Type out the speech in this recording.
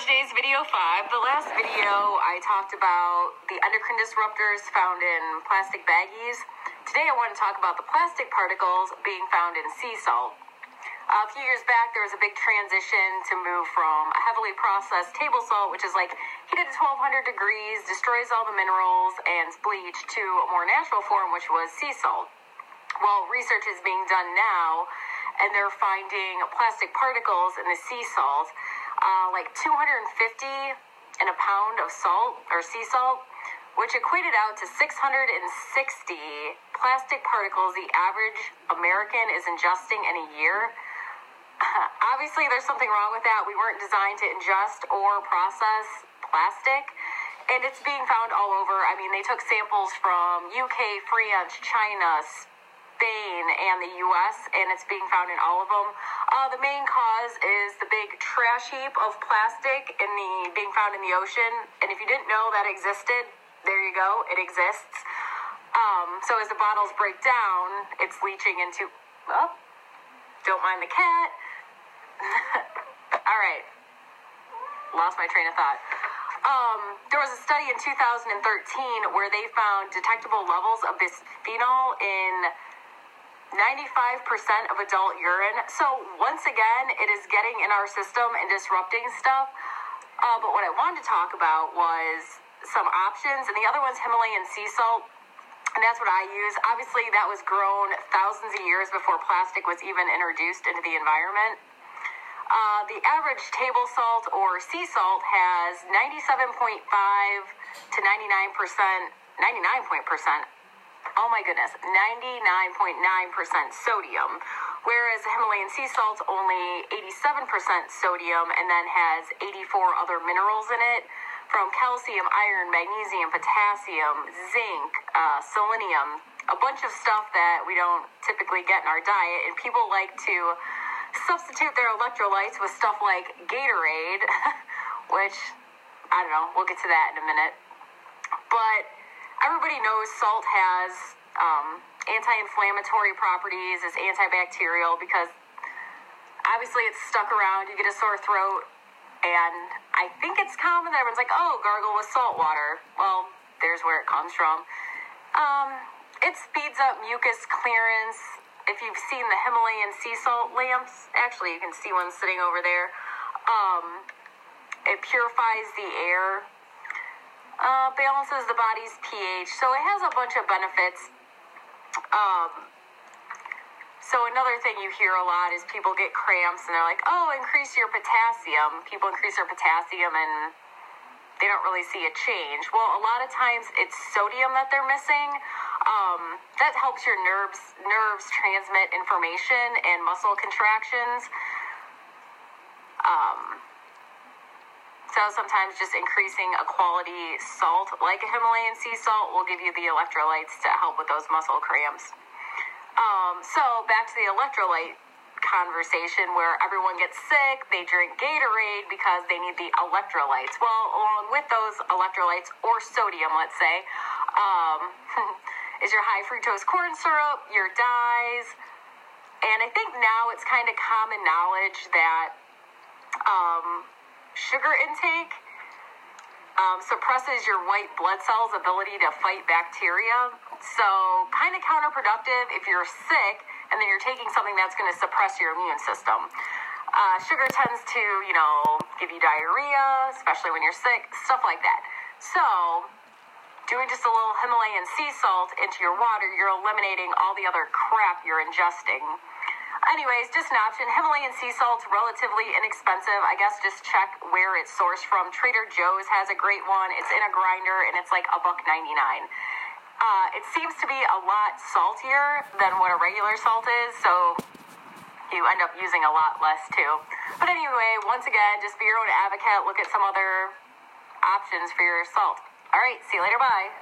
today's video five. The last video I talked about the endocrine disruptors found in plastic baggies. Today I want to talk about the plastic particles being found in sea salt. A few years back, there was a big transition to move from a heavily processed table salt, which is like heated to 1200 degrees, destroys all the minerals, and bleached, to a more natural form, which was sea salt. Well, research is being done now, and they're finding plastic particles in the sea salt uh, like 250 in a pound of salt or sea salt, which equated out to 660 plastic particles the average American is ingesting in a year. Obviously, there's something wrong with that. We weren't designed to ingest or process plastic, and it's being found all over. I mean, they took samples from UK, France, China, Spain and the U.S., and it's being found in all of them. Uh, the main cause is the big trash heap of plastic in the being found in the ocean. And if you didn't know that existed, there you go, it exists. Um, so as the bottles break down, it's leaching into. Oh, don't mind the cat. all right, lost my train of thought. Um, there was a study in 2013 where they found detectable levels of bisphenol in 95% of adult urine. So, once again, it is getting in our system and disrupting stuff. Uh, but what I wanted to talk about was some options, and the other one's Himalayan sea salt. And that's what I use. Obviously, that was grown thousands of years before plastic was even introduced into the environment. Uh, the average table salt or sea salt has 97.5 to 99%, 99 percent oh my goodness, 99.9% sodium, whereas Himalayan sea salt's only 87% sodium and then has 84 other minerals in it from calcium, iron, magnesium, potassium, zinc, uh, selenium, a bunch of stuff that we don't typically get in our diet. And people like to substitute their electrolytes with stuff like Gatorade, which I don't know, we'll get to that in a minute. But everybody knows salt has um, anti-inflammatory properties, is antibacterial because obviously it's stuck around. You get a sore throat, and I think it's common that everyone's like, "Oh, gargle with salt water." Well, there's where it comes from. Um, it speeds up mucus clearance. If you've seen the Himalayan sea salt lamps, actually, you can see one sitting over there. Um, it purifies the air uh, balances the body's pH, so it has a bunch of benefits. Um, so another thing you hear a lot is people get cramps and they're like, "Oh, increase your potassium." People increase their potassium and they don't really see a change. Well, a lot of times it's sodium that they're missing. Um, that helps your nerves nerves transmit information and muscle contractions. Um, so sometimes just increasing a quality salt like a Himalayan sea salt will give you the electrolytes to help with those muscle cramps. Um, so back to the electrolyte conversation where everyone gets sick, they drink Gatorade because they need the electrolytes. Well, along with those electrolytes or sodium, let's say, um, is your high fructose corn syrup, your dyes, and I think now it's kind of common knowledge that um, sugar intake um, suppresses your white blood cells' ability to fight bacteria. So, kind of counterproductive if you're sick and then you're taking something that's going to suppress your immune system. Uh, sugar tends to, you know, give you diarrhea, especially when you're sick, stuff like that. So, doing just a little Himalayan sea salt into your water, you're eliminating all the other crap you're ingesting. Anyways, just an option. Himalayan sea salt's relatively inexpensive. I guess just check where it's sourced from. Trader Joe's has a great one. It's in a grinder and it's like a buck ninety nine. Uh, it seems to be a lot saltier than what a regular salt is, so you end up using a lot less too. But anyway, once again, just be your own advocate. Look at some other options for your salt. All right, see you later. Bye.